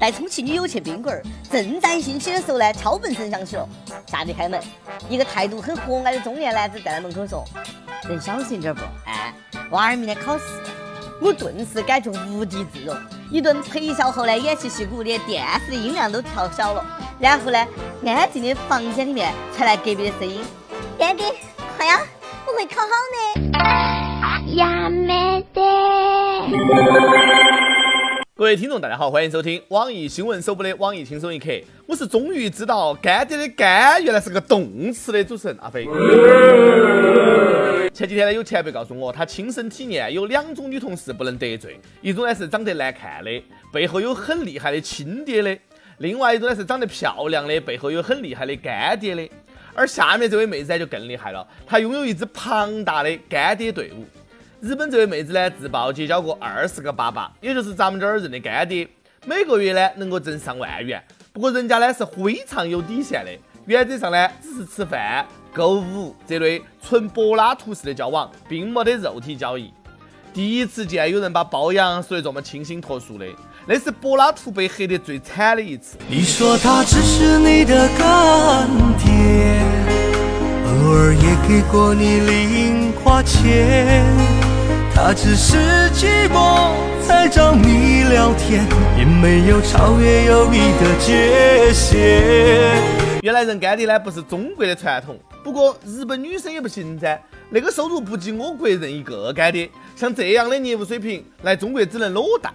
带充气女友去宾馆，正在兴起的时候呢，敲门声响起了，下去开门，一个态度很和蔼的中年男子站在门口说：“能小心点不？哎，娃儿明天考试。”我顿时感觉无地自容，一顿陪笑后呢，偃旗息鼓，连电视的音量都调小了。然后呢，安静的房间里面传来隔壁的声音：“干爹，快呀，我会考好的。”呀没得。各位听众，大家好，欢迎收听网易新闻首播的网易轻松一刻。我是终于知道干爹的干原来是个动词的主持人阿飞。前几天呢，有前辈告诉我，他亲身体验有两种女同事不能得罪，一种呢是长得难看的，背后有很厉害的亲爹的；另外一种呢是长得漂亮的，背后有很厉害的干爹的。而下面这位妹子呢就更厉害了，她拥有一支庞大的干爹队伍。日本这位妹子呢，自曝结交过二十个爸爸，也就是咱们这儿认的干爹，每个月呢能够挣上万元。不过人家呢是非常有底线的，原则上呢只是吃饭、购物这类纯柏拉图式的交往，并没得肉体交易。第一次见有人把包养说得这么清新脱俗的，那是柏拉图被黑得最惨的一次。你说他只是你的干爹，偶尔也给过你零花钱。他只是寂寞才找你聊天，也没有超越友谊的界限。原来认干爹呢不是中国的传统，不过日本女生也不行噻，那个收入不及我国人一个干爹，像这样的业务水平来中国只能裸贷。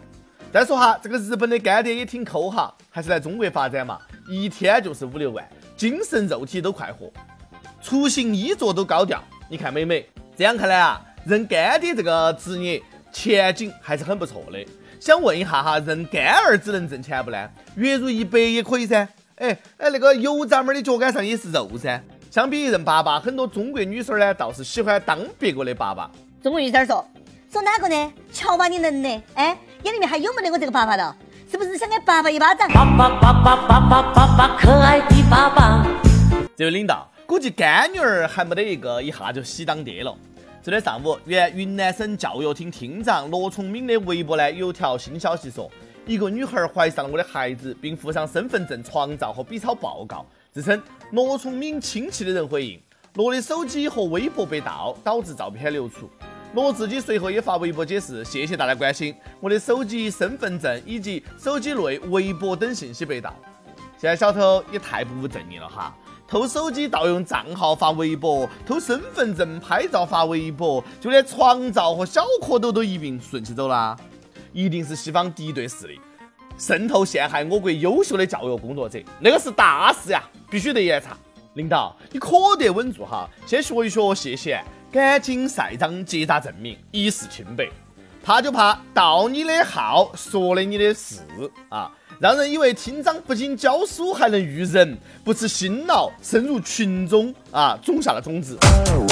再说哈，这个日本的干爹也挺抠哈，还是来中国发展嘛，一天就是五六万，精神肉体都快活，出行衣着都高调，你看美美。这样看来啊。认干爹这个职业前景还是很不错的。想问一下哈，认干儿子能挣钱不呢？月入一百也可以噻。哎哎，那个油炸妹的脚杆上也是肉噻。相比认爸爸，很多中国女生呢倒是喜欢当别个的爸爸。中国女生说说哪个呢？瞧把你能的，哎，眼里面还有没得我这个爸爸的？是不是想给爸爸一巴掌？爸爸爸爸爸爸爸爸，可爱的爸爸。这位领导，估计干女儿还没得一个，一下就喜当爹了。昨天上午，原云南省教育厅厅长罗崇敏的微博呢有条新消息说，一个女孩怀上了我的孩子，并附上身份证、床照和 B 超报告，自称罗崇敏亲戚的人回应，罗的手机和微博被盗，导致照片流出。罗自己随后也发微博解释，谢谢大家关心，我的手机、身份证以及手机内微博等信息被盗。现在小偷也太不务正业了哈。偷手机盗用账号发微博，偷身份证拍照发微博，就连床照和小蝌蚪都一并顺起走了，一定是西方敌对势力渗透陷害我国优秀的教育工作者，那个是大事呀，必须得严查。领导，你可得稳住哈，先学一学谢谢，赶紧晒张结扎证明，以示清白。怕就怕盗你的号，说了你的事啊。让人以为厅长不仅教书还能育人，不辞辛劳深入群众啊，种下了种子。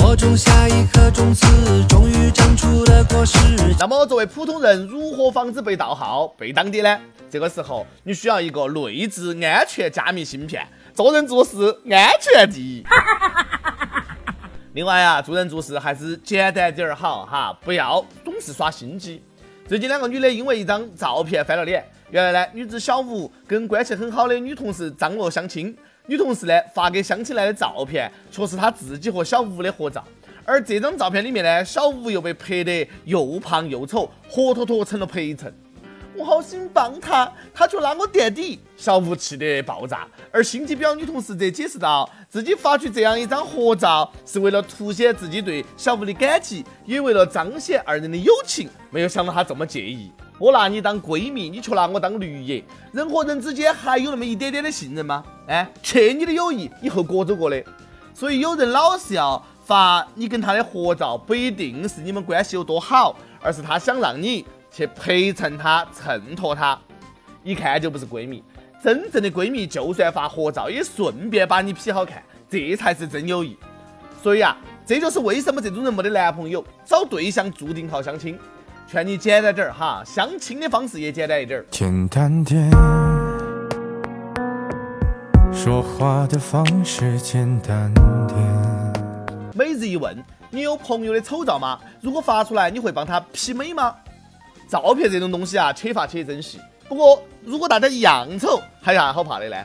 我种下一颗种子，终于长出了果实。那么作为普通人，如何防止被盗号、被当爹呢？这个时候你需要一个内置安全加密芯片，做人做事安全第一。另外啊，做人做事还是简单点儿好哈，不要总是耍心机。最近两个女的因为一张照片翻了脸。原来呢，女子小吴跟关系很好的女同事张罗相亲，女同事呢发给相亲来的照片，却是她自己和小吴的合照。而这张照片里面呢，小吴又被拍得又胖又丑，活脱脱成了陪衬。我好心帮他，他却拉我垫底，小吴气得爆炸。而心机婊女同事则解释道，自己发去这样一张合照，是为了凸显自己对小吴的感激，也为了彰显二人的友情。没有想到他这么介意。我拿你当闺蜜，你却拿我当驴爷。人和人之间还有那么一点点的信任吗？哎，欠你的友谊，以后各走各的。所以有人老是要发你跟他的合照，不一定是你们关系有多好，而是他想让你去陪衬他、衬托他，一看就不是闺蜜。真正的闺蜜，就算发合照，也顺便把你 P 好看，这才是真友谊。所以啊，这就是为什么这种人没得男朋友，找对象注定靠相亲。劝你简单点儿哈，相亲的方式也简单一点儿。简单点，说话的方式简单点。每日一问：你有朋友的丑照吗？如果发出来，你会帮他 P 美吗？照片这种东西啊，且发且珍惜。不过，如果大家一样丑，还有啥好怕的呢？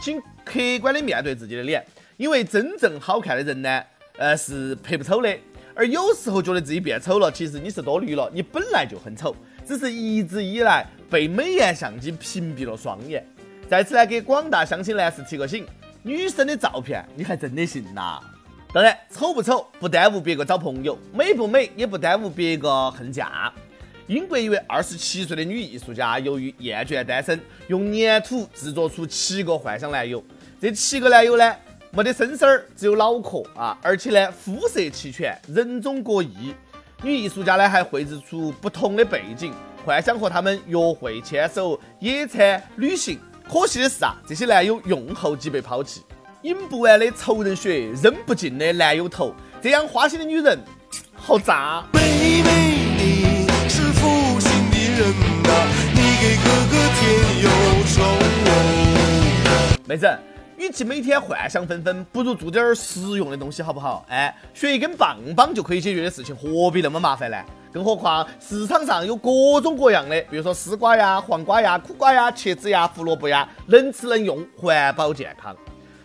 请客观的面对自己的脸，因为真正好看的人呢，呃，是拍不丑的。而有时候觉得自己变丑了，其实你是多虑了，你本来就很丑，只是一直以来被美颜相机屏蔽了双眼。在此呢，给广大相亲男士提个醒：女生的照片你还真的信呐？当然，丑不丑不耽误别个找朋友，美不美也不耽误别个恨嫁。英国一位二十七岁的女艺术家，由于厌倦单身，用粘土制作出七个幻想男友。这七个男友呢？没得身身儿，只有脑壳啊！而且呢，肤色齐全，人种各异。女艺术家呢还绘制出不同的背景，幻想和他们约会、牵手、野餐、旅行。可惜的是啊，这些男友用后即被抛弃。饮不完的仇人血，扔不尽的男友头，这样花心的女人，好渣。妹妹，你是负心的人呐，你给哥哥添忧愁。妹子。与其每天幻想纷纷，不如做点实用的东西，好不好？哎，学一根棒棒就可以解决的事情，何必那么麻烦呢？更何况市场上有各种各样的，比如说丝瓜呀、黄瓜呀、苦瓜呀、茄子呀、胡萝卜呀，能吃能用，环保健康。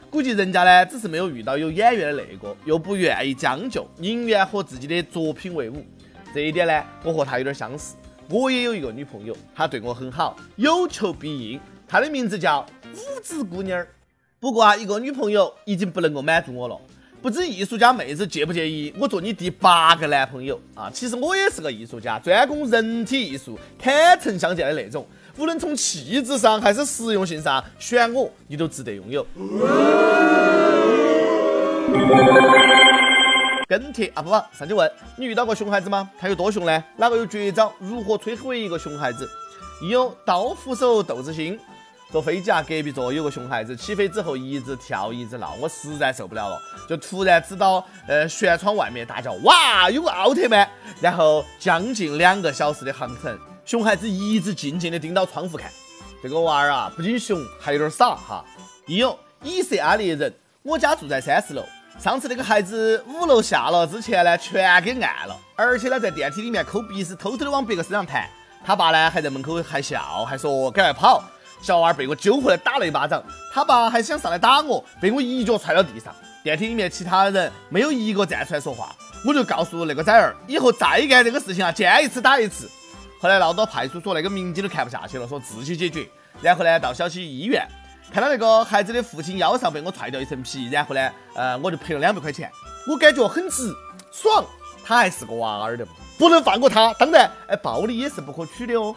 估计人家呢，只是没有遇到有眼缘的那个，又不愿意将就，宁愿和自己的作品为伍。这一点呢，我和他有点相似。我也有一个女朋友，她对我很好，有求必应。她的名字叫五子姑娘儿。不过啊，一个女朋友已经不能够满足我了。不知艺术家妹子介不介意我做你第八个男朋友啊？其实我也是个艺术家，专攻人体艺术，坦诚相见的那种。无论从气质上还是实用性上，选我你都值得拥有。跟帖啊不不，上去问你遇到过熊孩子吗？他有多熊呢？哪个有绝招？如何摧毁一个熊孩子？有刀斧手斗智心。坐飞机啊，隔壁座有个熊孩子，起飞之后一直跳一直闹，我实在受不了了，就突然指到呃舷窗外面大叫：“哇，有个奥特曼！”然后将近两个小时的航程，熊孩子一直静静的盯到窗户看。这个娃儿啊，不仅熊，还有点傻哈。一有以色列人，我家住在三十楼，上次那个孩子五楼下了之前呢，全给按了，而且呢在电梯里面抠鼻屎，偷偷的往别个身上弹。他爸呢还在门口还笑，还说赶快跑。小娃儿被我揪回来打了一巴掌，他爸还想上来打我，被我一脚踹到地上。电梯里面其他的人没有一个站出来说话，我就告诉那个崽儿，以后再干这个事情啊，见一次打一次。后来闹到派出所，那个民警都看不下去了，说自己解决。然后呢，到小区医院，看到那个孩子的父亲腰上被我踹掉一层皮，然后呢，呃，我就赔了两百块钱。我感觉很值，爽。他还是个娃儿的，不能放过他。当然，哎，暴力也是不可取的哦。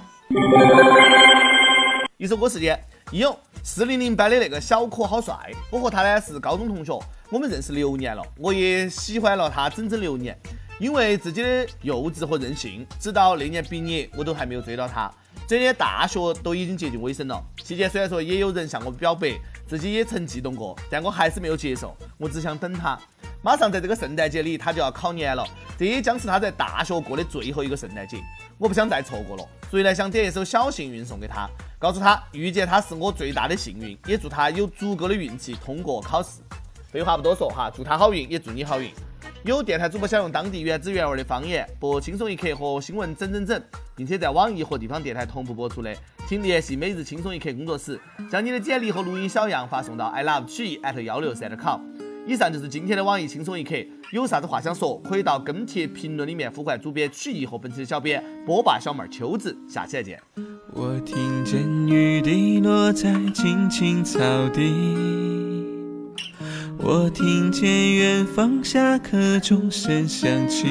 一首歌时间，一勇四零零班的那个小可好帅，我和他呢是高中同学，我们认识六年了，我也喜欢了他整整六年。因为自己的幼稚和任性，直到那年毕业，我都还没有追到他。这年大学都已经接近尾声了，期间虽然说也有人向我表白，自己也曾悸动过，但我还是没有接受，我只想等他。马上在这个圣诞节里，他就要考研了，这也将是他在大学过的最后一个圣诞节，我不想再错过了，所以呢，想点一首《小幸运》送给他，告诉他遇见他是我最大的幸运，也祝他有足够的运气通过考试。废话不多说哈，祝他好运，也祝你好运。有电台主播想用当地原汁原味的方言播《轻松一刻》和新闻整整整，并且在网易和地方电台同步播出的，请联系每日轻松一刻工作室，将你的简历和录音小样发送到 i love 曲艺 at 幺六三点 com。以上就是今天的网易轻松一刻，有啥子话想说，可以到跟帖评论里面呼唤主编曲艺和本期的小编波霸小妹秋子，下期再见。我听见雨滴落在青青草地，我听见远方下课钟声响起，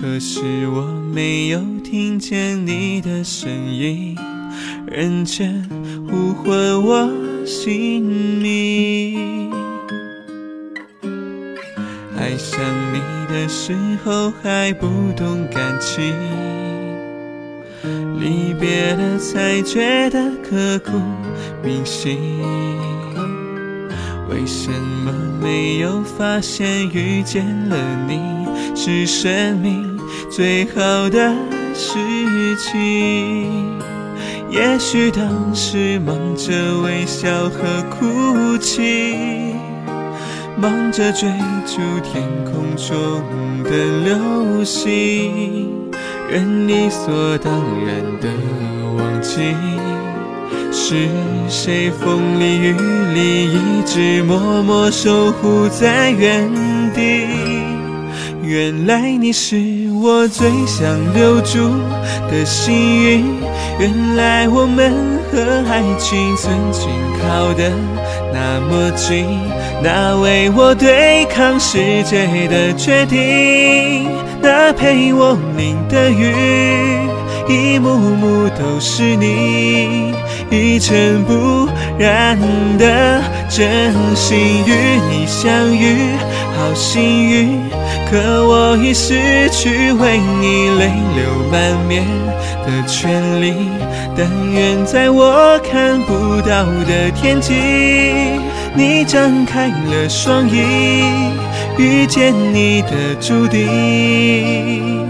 可是我没有听见你的声音，认真呼唤我。心里，爱上你的时候还不懂感情，离别了才觉得刻骨铭心。为什么没有发现遇见了你是生命最好的事情？也许当时忙着微笑和哭泣，忙着追逐天空中的流星，任理所当然的忘。记，是谁风里雨里一直默默守护在原地？原来你是我最想留住的幸运，原来我们和爱情曾经靠得那么近，那为我对抗世界的决定，那陪我淋的雨，一幕幕都是你，一尘不染的真心与你相遇，好幸运。可我已失去为你泪流满面的权利，但愿在我看不到的天际，你张开了双翼，遇见你的注定，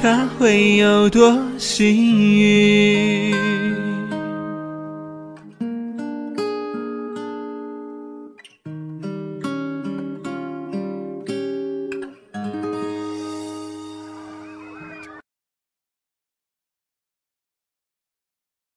他会有多幸运？